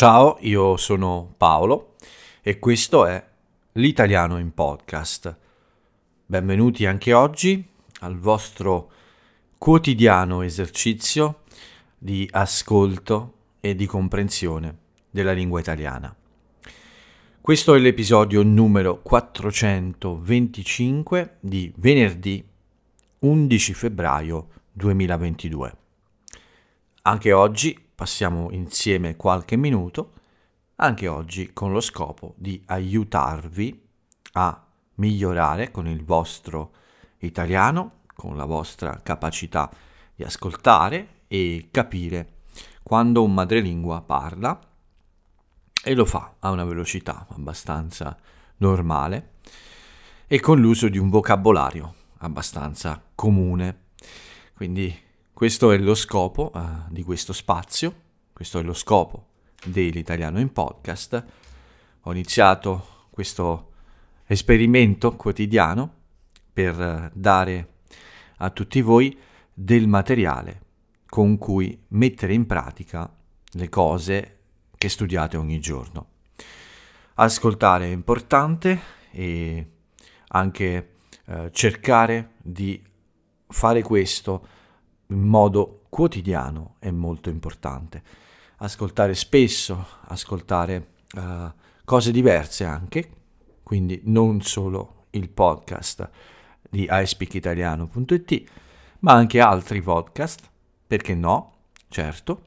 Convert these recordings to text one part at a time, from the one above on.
Ciao, io sono Paolo e questo è l'italiano in podcast. Benvenuti anche oggi al vostro quotidiano esercizio di ascolto e di comprensione della lingua italiana. Questo è l'episodio numero 425 di venerdì 11 febbraio 2022. Anche oggi passiamo insieme qualche minuto, anche oggi con lo scopo di aiutarvi a migliorare con il vostro italiano, con la vostra capacità di ascoltare e capire quando un madrelingua parla e lo fa a una velocità abbastanza normale e con l'uso di un vocabolario abbastanza comune. Quindi questo è lo scopo uh, di questo spazio, questo è lo scopo dell'italiano in podcast. Ho iniziato questo esperimento quotidiano per uh, dare a tutti voi del materiale con cui mettere in pratica le cose che studiate ogni giorno. Ascoltare è importante e anche uh, cercare di fare questo in modo quotidiano è molto importante. Ascoltare spesso, ascoltare uh, cose diverse anche, quindi non solo il podcast di iSpeakitaliano.it, ma anche altri podcast, perché no, certo,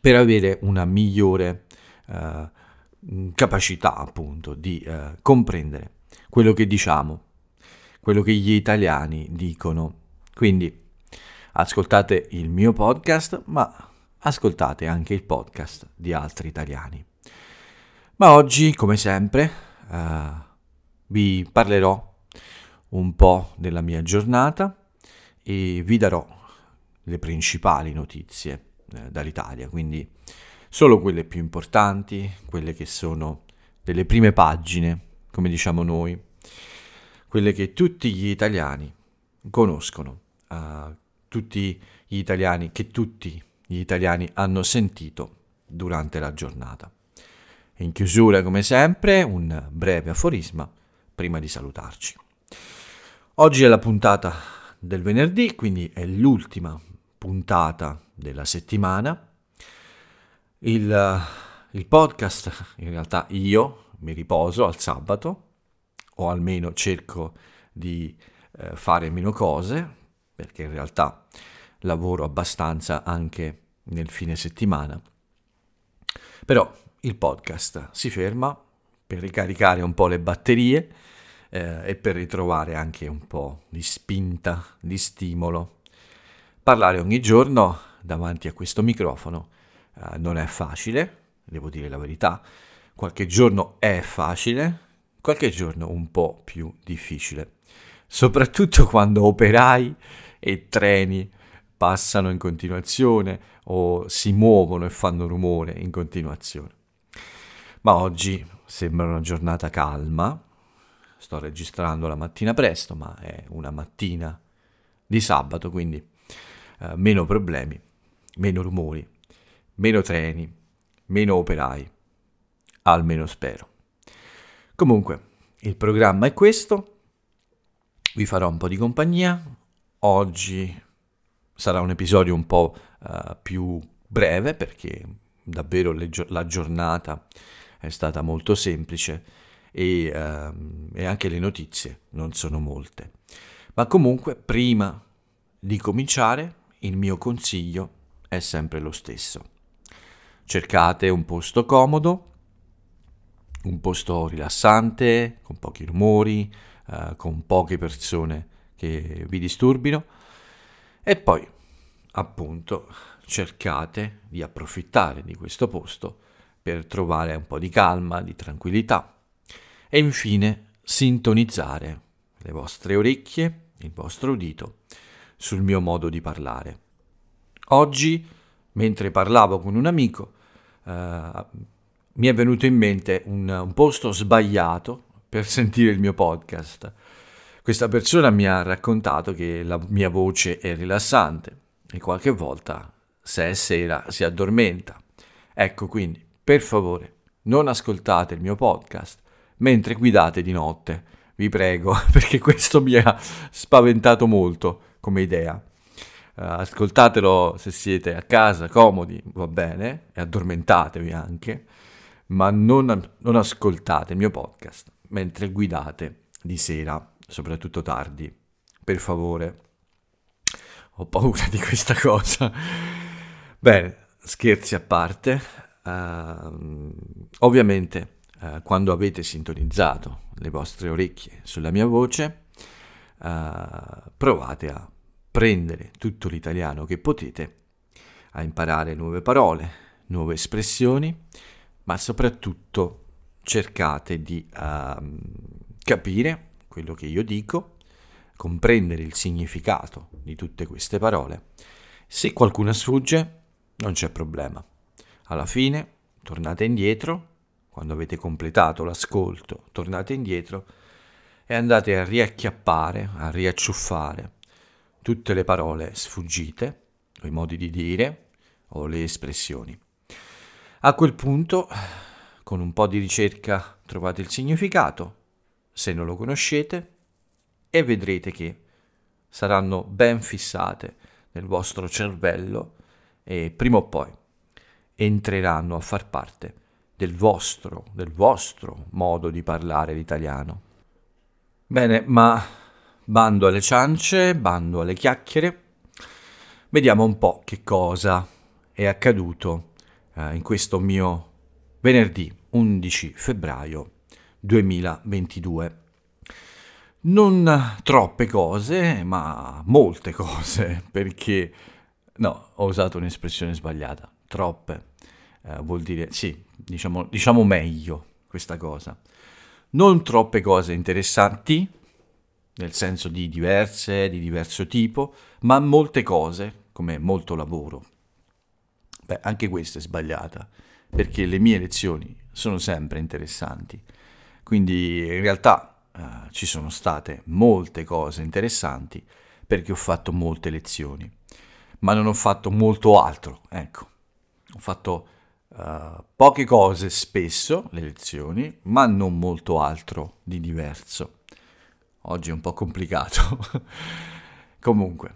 per avere una migliore uh, capacità appunto di uh, comprendere quello che diciamo, quello che gli italiani dicono. Quindi Ascoltate il mio podcast, ma ascoltate anche il podcast di altri italiani. Ma oggi, come sempre, uh, vi parlerò un po' della mia giornata e vi darò le principali notizie eh, dall'Italia, quindi solo quelle più importanti, quelle che sono delle prime pagine, come diciamo noi, quelle che tutti gli italiani conoscono. Uh, tutti gli italiani, che tutti gli italiani hanno sentito durante la giornata. in chiusura, come sempre, un breve aforisma prima di salutarci. Oggi è la puntata del venerdì, quindi è l'ultima puntata della settimana. Il, il podcast, in realtà io mi riposo al sabato, o almeno cerco di eh, fare meno cose, perché in realtà lavoro abbastanza anche nel fine settimana. Però il podcast si ferma per ricaricare un po' le batterie eh, e per ritrovare anche un po' di spinta, di stimolo. Parlare ogni giorno davanti a questo microfono eh, non è facile, devo dire la verità. Qualche giorno è facile, qualche giorno un po' più difficile. Soprattutto quando operai e treni passano in continuazione o si muovono e fanno rumore in continuazione. Ma oggi sembra una giornata calma, sto registrando la mattina presto, ma è una mattina di sabato, quindi eh, meno problemi, meno rumori, meno treni, meno operai, almeno spero. Comunque, il programma è questo, vi farò un po' di compagnia, Oggi sarà un episodio un po' uh, più breve perché davvero gio- la giornata è stata molto semplice e, uh, e anche le notizie non sono molte. Ma comunque prima di cominciare il mio consiglio è sempre lo stesso. Cercate un posto comodo, un posto rilassante, con pochi rumori, uh, con poche persone che vi disturbino e poi appunto cercate di approfittare di questo posto per trovare un po' di calma, di tranquillità e infine sintonizzare le vostre orecchie, il vostro udito sul mio modo di parlare. Oggi, mentre parlavo con un amico, eh, mi è venuto in mente un, un posto sbagliato per sentire il mio podcast questa persona mi ha raccontato che la mia voce è rilassante e qualche volta, se è sera, si addormenta. Ecco quindi, per favore, non ascoltate il mio podcast mentre guidate di notte, vi prego, perché questo mi ha spaventato molto come idea. Uh, ascoltatelo se siete a casa, comodi, va bene, e addormentatevi anche, ma non, non ascoltate il mio podcast mentre guidate di sera, soprattutto tardi. Per favore, ho paura di questa cosa. Bene, scherzi a parte, uh, ovviamente uh, quando avete sintonizzato le vostre orecchie sulla mia voce, uh, provate a prendere tutto l'italiano che potete, a imparare nuove parole, nuove espressioni, ma soprattutto cercate di uh, capire quello che io dico, comprendere il significato di tutte queste parole. Se qualcuna sfugge, non c'è problema. Alla fine tornate indietro, quando avete completato l'ascolto, tornate indietro e andate a riacchiappare, a riacciuffare tutte le parole sfuggite, o i modi di dire, o le espressioni. A quel punto, con un po' di ricerca, trovate il significato, se non lo conoscete, e vedrete che saranno ben fissate nel vostro cervello e prima o poi entreranno a far parte del vostro, del vostro modo di parlare l'italiano. Bene, ma bando alle ciance, bando alle chiacchiere, vediamo un po' che cosa è accaduto eh, in questo mio venerdì 11 febbraio 2022. Non troppe cose, ma molte cose, perché no, ho usato un'espressione sbagliata, troppe. Eh, vuol dire sì, diciamo, diciamo meglio questa cosa. Non troppe cose interessanti, nel senso di diverse, di diverso tipo, ma molte cose, come molto lavoro. Beh, anche questa è sbagliata, perché le mie lezioni sono sempre interessanti. Quindi in realtà eh, ci sono state molte cose interessanti perché ho fatto molte lezioni, ma non ho fatto molto altro, ecco. Ho fatto uh, poche cose spesso, le lezioni, ma non molto altro di diverso. Oggi è un po' complicato. Comunque,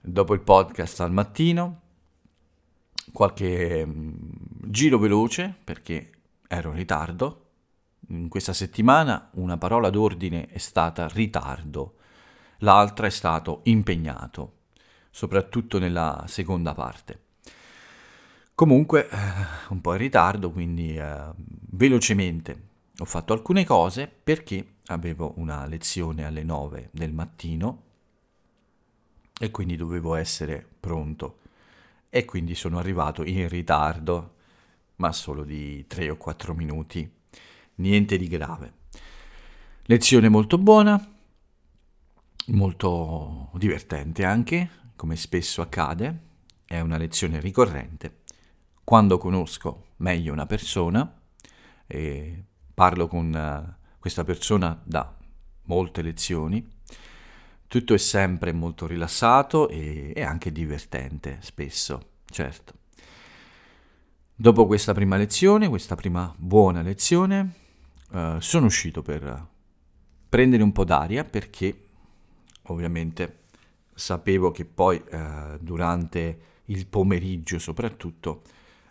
dopo il podcast al mattino, qualche um, giro veloce perché ero in ritardo. In questa settimana una parola d'ordine è stata ritardo, l'altra è stato impegnato, soprattutto nella seconda parte. Comunque, eh, un po' in ritardo, quindi eh, velocemente ho fatto alcune cose perché avevo una lezione alle 9 del mattino e quindi dovevo essere pronto e quindi sono arrivato in ritardo, ma solo di 3 o 4 minuti, niente di grave. Lezione molto buona, molto divertente anche, come spesso accade, è una lezione ricorrente. Quando conosco meglio una persona e parlo con uh, questa persona da molte lezioni, tutto è sempre molto rilassato e, e anche divertente, spesso, certo. Dopo questa prima lezione, questa prima buona lezione, uh, sono uscito per prendere un po' d'aria perché ovviamente sapevo che poi uh, durante il pomeriggio soprattutto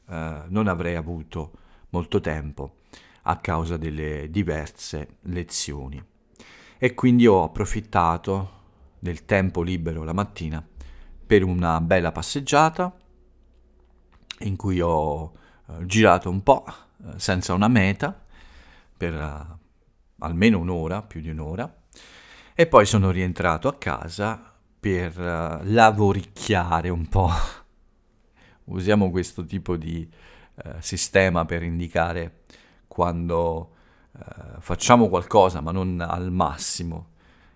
uh, non avrei avuto molto tempo a causa delle diverse lezioni. E quindi ho approfittato del tempo libero la mattina per una bella passeggiata in cui ho eh, girato un po' eh, senza una meta per uh, almeno un'ora, più di un'ora, e poi sono rientrato a casa per uh, lavoricchiare un po'. Usiamo questo tipo di uh, sistema per indicare quando facciamo qualcosa ma non al massimo,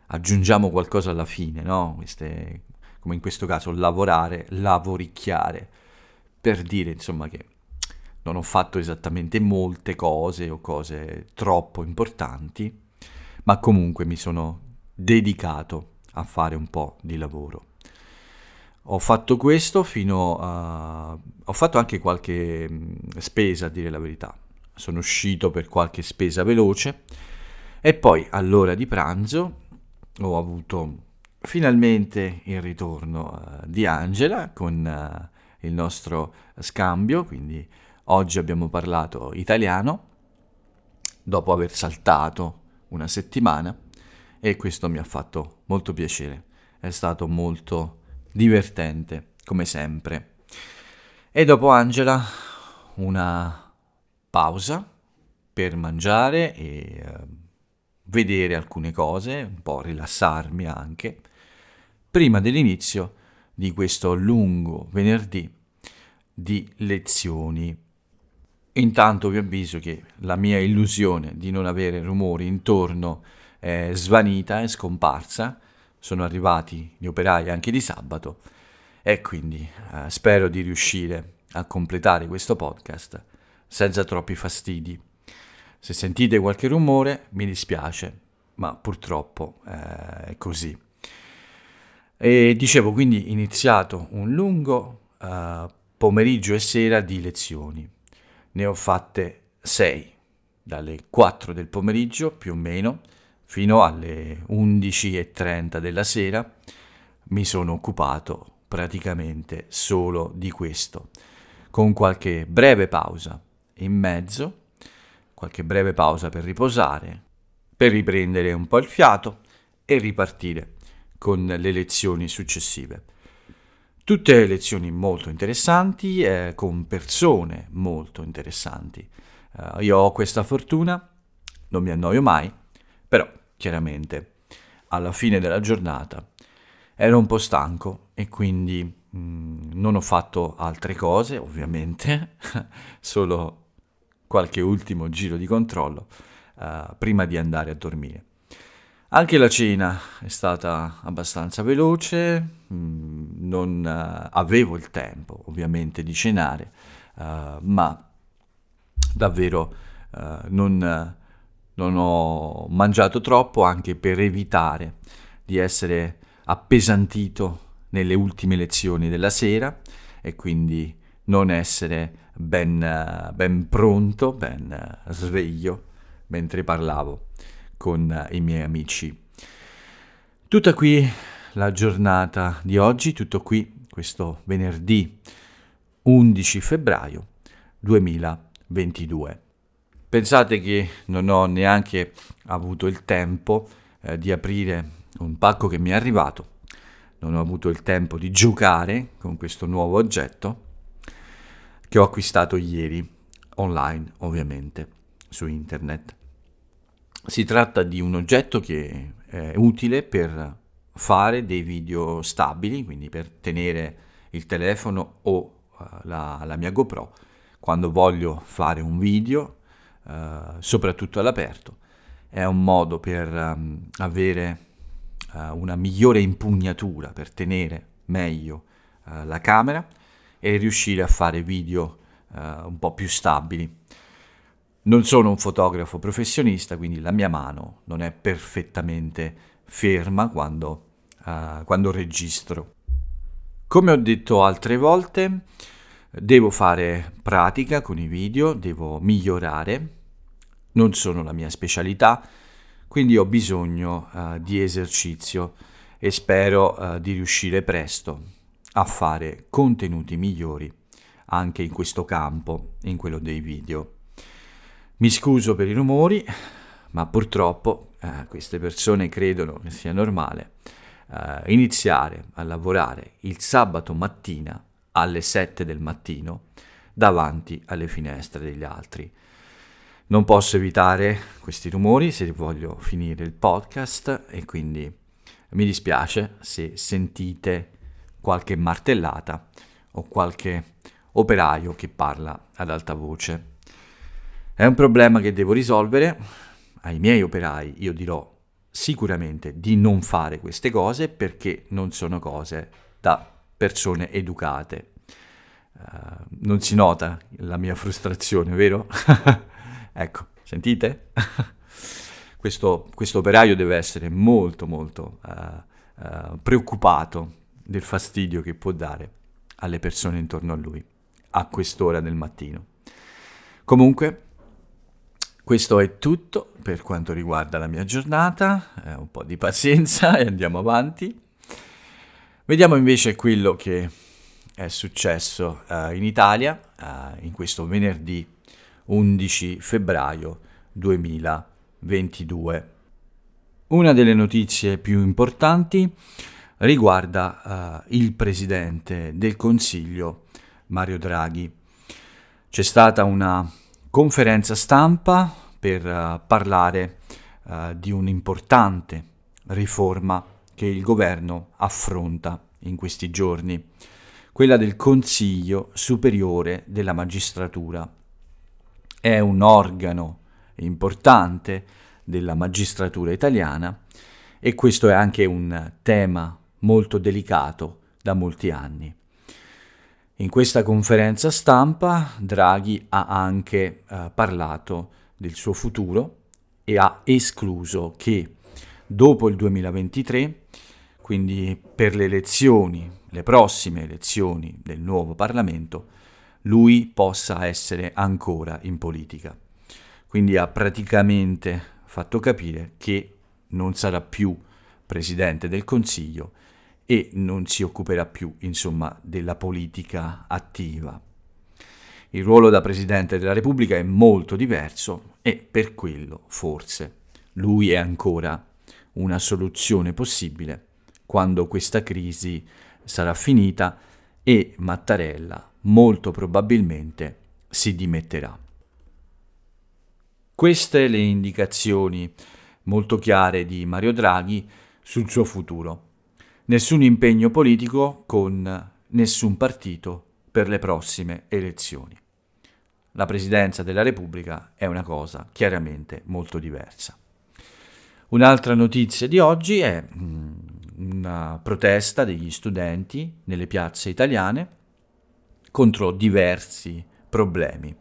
aggiungiamo qualcosa alla fine, no? Queste, come in questo caso lavorare, lavoricchiare, per dire insomma che non ho fatto esattamente molte cose o cose troppo importanti, ma comunque mi sono dedicato a fare un po' di lavoro. ho fatto questo fino a... ho fatto anche qualche spesa, a dire la verità. Sono uscito per qualche spesa veloce e poi all'ora di pranzo ho avuto finalmente il ritorno uh, di Angela con uh, il nostro scambio, quindi oggi abbiamo parlato italiano dopo aver saltato una settimana e questo mi ha fatto molto piacere, è stato molto divertente come sempre. E dopo Angela una pausa per mangiare e uh, vedere alcune cose, un po' rilassarmi anche, prima dell'inizio di questo lungo venerdì di lezioni. Intanto vi avviso che la mia illusione di non avere rumori intorno è svanita, è scomparsa, sono arrivati gli operai anche di sabato e quindi eh, spero di riuscire a completare questo podcast senza troppi fastidi. Se sentite qualche rumore mi dispiace, ma purtroppo eh, è così. E dicevo quindi iniziato un lungo uh, pomeriggio e sera di lezioni. Ne ho fatte sei, dalle 4 del pomeriggio più o meno fino alle 11.30 della sera. Mi sono occupato praticamente solo di questo, con qualche breve pausa in mezzo qualche breve pausa per riposare, per riprendere un po' il fiato e ripartire con le lezioni successive. Tutte lezioni molto interessanti, eh, con persone molto interessanti. Uh, io ho questa fortuna, non mi annoio mai, però chiaramente alla fine della giornata ero un po' stanco e quindi mh, mm, non ho fatto altre cose, ovviamente, solo qualche ultimo giro di controllo uh, prima di andare a dormire. Anche la cena è stata abbastanza veloce, non uh, avevo il tempo ovviamente di cenare, uh, ma davvero non, non ho mangiato troppo anche per evitare di essere appesantito nelle ultime lezioni della sera e quindi non essere ben, ben pronto, ben sveglio mentre parlavo con i miei amici. Tutta qui la giornata di oggi, tutto qui questo venerdì 11 febbraio 2022. Pensate che non ho neanche avuto il tempo eh, di aprire un pacco che mi è arrivato, non ho avuto il tempo di giocare con questo nuovo oggetto che ho acquistato ieri, online ovviamente, su internet. Si tratta di un oggetto che è utile per fare dei video stabili, quindi per tenere il telefono o uh, la, la, mia GoPro quando voglio fare un video, uh, soprattutto all'aperto. È un modo per um, avere uh, una migliore impugnatura, per tenere meglio la camera e riuscire a fare video uh, un po' più stabili. Non sono un fotografo professionista, quindi la mia mano non è perfettamente ferma quando, uh, quando registro. Come ho detto altre volte, devo fare pratica con i video, devo migliorare, non sono la mia specialità, quindi ho bisogno uh, di esercizio e spero uh, di riuscire presto a fare contenuti migliori anche in questo campo, in quello dei video. Mi scuso per i rumori, ma purtroppo eh, queste persone credono che sia normale eh, iniziare a lavorare il sabato mattina alle 7 del mattino davanti alle finestre degli altri. Non posso evitare questi rumori se voglio finire il podcast e quindi mi dispiace se sentite qualche martellata o qualche operaio che parla ad alta voce. È un problema che devo risolvere. Ai miei operai io dirò sicuramente di non fare queste cose perché non sono cose da persone educate. Uh, non si nota la mia frustrazione, vero? ecco, sentite? questo, questo, operaio deve essere molto molto uh, uh, preoccupato del fastidio che può dare alle persone intorno a lui a quest'ora del mattino. Comunque, questo è tutto per quanto riguarda la mia giornata, eh, un po' di pazienza e andiamo avanti. Vediamo invece quello che è successo eh, in Italia eh, in questo venerdì 11 febbraio 2022. Una delle notizie più importanti riguarda uh, il presidente del Consiglio Mario Draghi. C'è stata una conferenza stampa per uh, parlare uh, di un'importante riforma che il governo affronta in questi giorni, quella del Consiglio Superiore della Magistratura. È un organo importante della magistratura italiana e questo è anche un tema molto delicato da molti anni. In questa conferenza stampa Draghi ha anche eh, parlato del suo futuro e ha escluso che dopo il 2023, quindi per le elezioni, le prossime elezioni del nuovo Parlamento, lui possa essere ancora in politica. Quindi ha praticamente fatto capire che non sarà più presidente del Consiglio e non si occuperà più, insomma, della politica attiva. Il ruolo da Presidente della Repubblica è molto diverso e per quello, forse, lui è ancora una soluzione possibile quando questa crisi sarà finita e Mattarella molto probabilmente si dimetterà. Queste le indicazioni molto chiare di Mario Draghi sul suo futuro. Nessun impegno politico con nessun partito per le prossime elezioni. La presidenza della Repubblica è una cosa chiaramente molto diversa. Un'altra notizia di oggi è mm, una protesta degli studenti nelle piazze italiane contro diversi problemi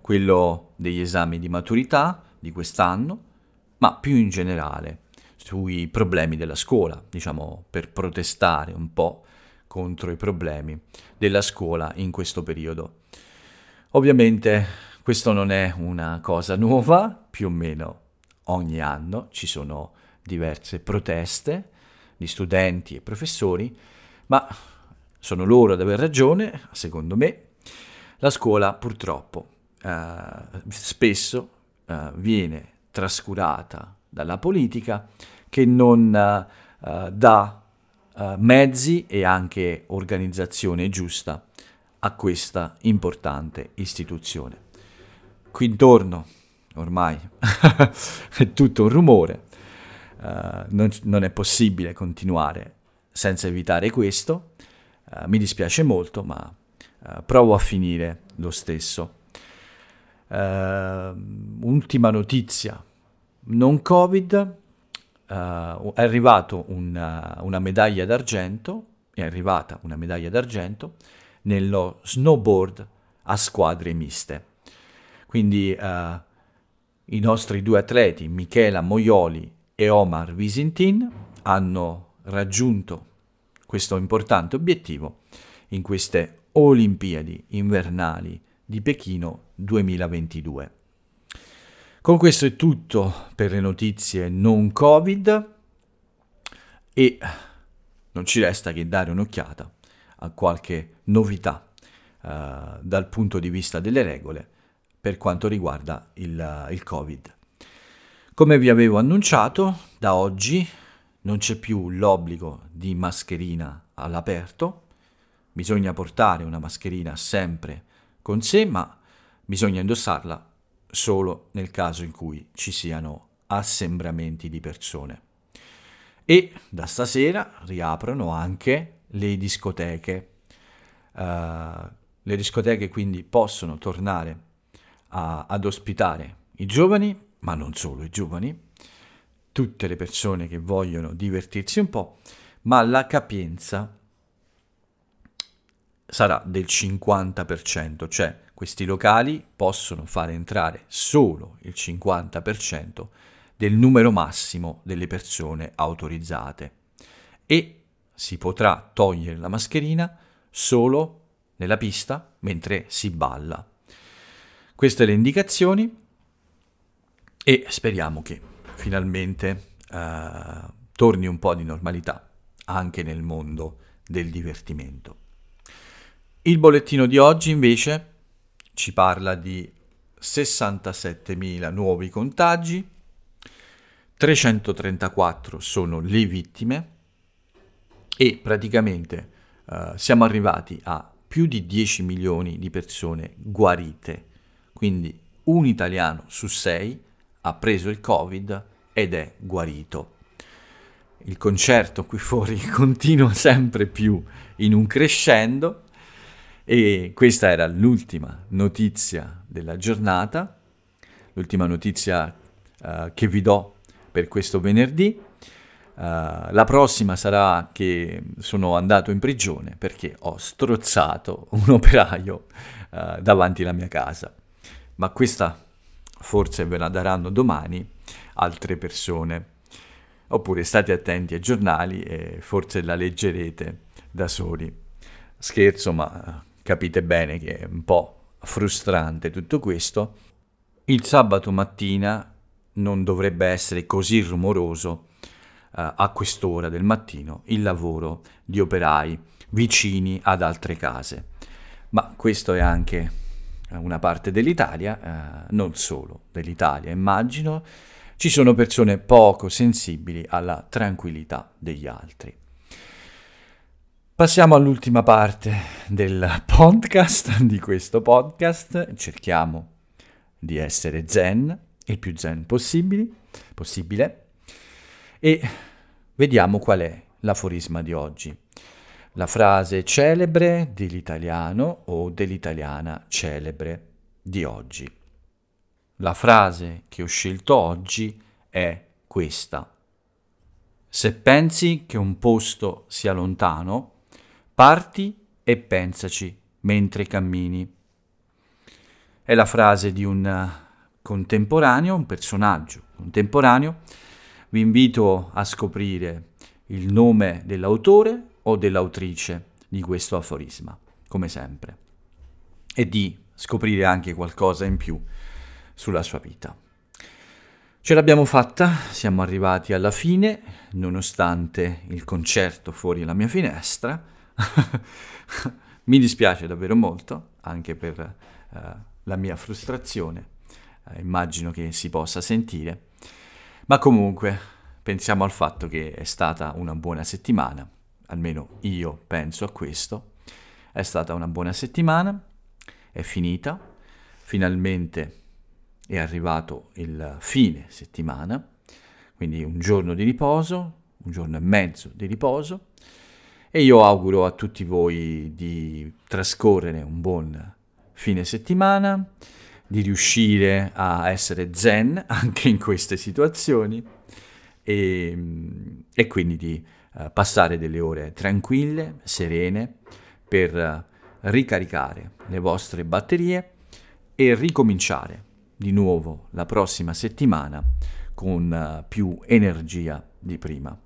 quello degli esami di maturità di quest'anno, ma più in generale sui problemi della scuola, diciamo per protestare un po' contro i problemi della scuola in questo periodo. Ovviamente questo non è una cosa nuova, più o meno ogni anno ci sono diverse proteste di studenti e professori, ma sono loro ad aver ragione, secondo me. La scuola purtroppo eh, spesso uh, viene trascurata dalla politica che non uh, dà mezzi e anche organizzazione giusta a questa importante istituzione. Qui intorno ormai è tutto un rumore, non, non, è possibile continuare senza evitare questo, mi dispiace molto ma provo a finire lo stesso. Uh, ultima notizia, non Covid, uh, è arrivato una, una medaglia d'argento, è arrivata una medaglia d'argento nello snowboard a squadre miste. Quindi uh, i nostri due atleti, Michela Moioli e Omar Visintin, hanno raggiunto questo importante obiettivo in queste Olimpiadi invernali di Pechino 2022. Con questo è tutto per le notizie non Covid e non ci resta che dare un'occhiata a qualche novità uh, dal punto di vista delle regole per quanto riguarda il, il Covid. Come vi avevo annunciato, da oggi non c'è più l'obbligo di mascherina all'aperto, bisogna portare una mascherina sempre con sé, ma bisogna indossarla solo nel caso in cui ci siano assembramenti di persone. E da stasera riaprono anche le discoteche. Uh, le discoteche quindi possono tornare a, ad ospitare i giovani, ma non solo i giovani, tutte le persone che vogliono divertirsi un po', ma la capienza sarà del 50%, cioè questi locali possono fare entrare solo il 50% del numero massimo delle persone autorizzate e si potrà togliere la mascherina solo nella pista mentre si balla. Queste le indicazioni e speriamo che finalmente eh, torni un po' di normalità anche nel mondo del divertimento. Il bollettino di oggi invece ci parla di 67.000 nuovi contagi, 334 sono le vittime e praticamente uh, siamo arrivati a più di 10 milioni di persone guarite, quindi un italiano su sei ha preso il Covid ed è guarito. Il concerto qui fuori continua sempre più in un crescendo e questa era l'ultima notizia della giornata, l'ultima notizia uh, che vi do per questo venerdì. Uh, la prossima sarà che sono andato in prigione perché ho strozzato un operaio uh, davanti alla mia casa. Ma questa forse ve la daranno domani altre persone. Oppure state attenti ai giornali e forse la leggerete da soli. Scherzo, ma capite bene che è un po' frustrante tutto questo. Il sabato mattina non dovrebbe essere così rumoroso uh, a quest'ora del mattino il lavoro di operai vicini ad altre case. Ma questo è anche una parte dell'Italia, uh, non solo dell'Italia, immagino. Ci sono persone poco sensibili alla tranquillità degli altri. Passiamo all'ultima parte del podcast, di questo podcast. Cerchiamo di essere zen, il più zen possibile, possibile e vediamo qual è l'aforisma di oggi. La frase celebre dell'italiano o dell'italiana celebre di oggi. La frase che ho scelto oggi è questa. Se pensi che un posto sia lontano, Parti e pensaci mentre cammini. È la frase di un contemporaneo, un personaggio contemporaneo. Vi invito a scoprire il nome dell'autore o dell'autrice di questo aforisma, come sempre, e di scoprire anche qualcosa in più sulla sua vita. Ce l'abbiamo fatta, siamo arrivati alla fine, nonostante il concerto fuori la mia finestra Mi dispiace davvero molto, anche per uh, la mia frustrazione, uh, immagino che si possa sentire, ma comunque pensiamo al fatto che è stata una buona settimana, almeno io penso a questo, è stata una buona settimana, è finita, finalmente è arrivato il fine settimana, quindi un giorno di riposo, un giorno e mezzo di riposo, e io auguro a tutti voi di trascorrere un buon fine settimana, di riuscire a essere zen anche in queste situazioni e, e quindi di uh, passare delle ore tranquille, serene, per uh, ricaricare le vostre batterie e ricominciare di nuovo la prossima settimana con uh, più energia di prima.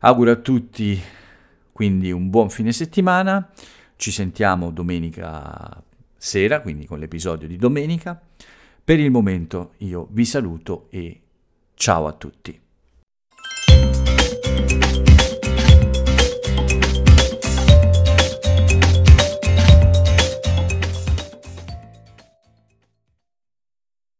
Auguro a tutti quindi un buon fine settimana, ci sentiamo domenica sera, quindi con l'episodio di domenica. Per il momento io vi saluto e ciao a tutti.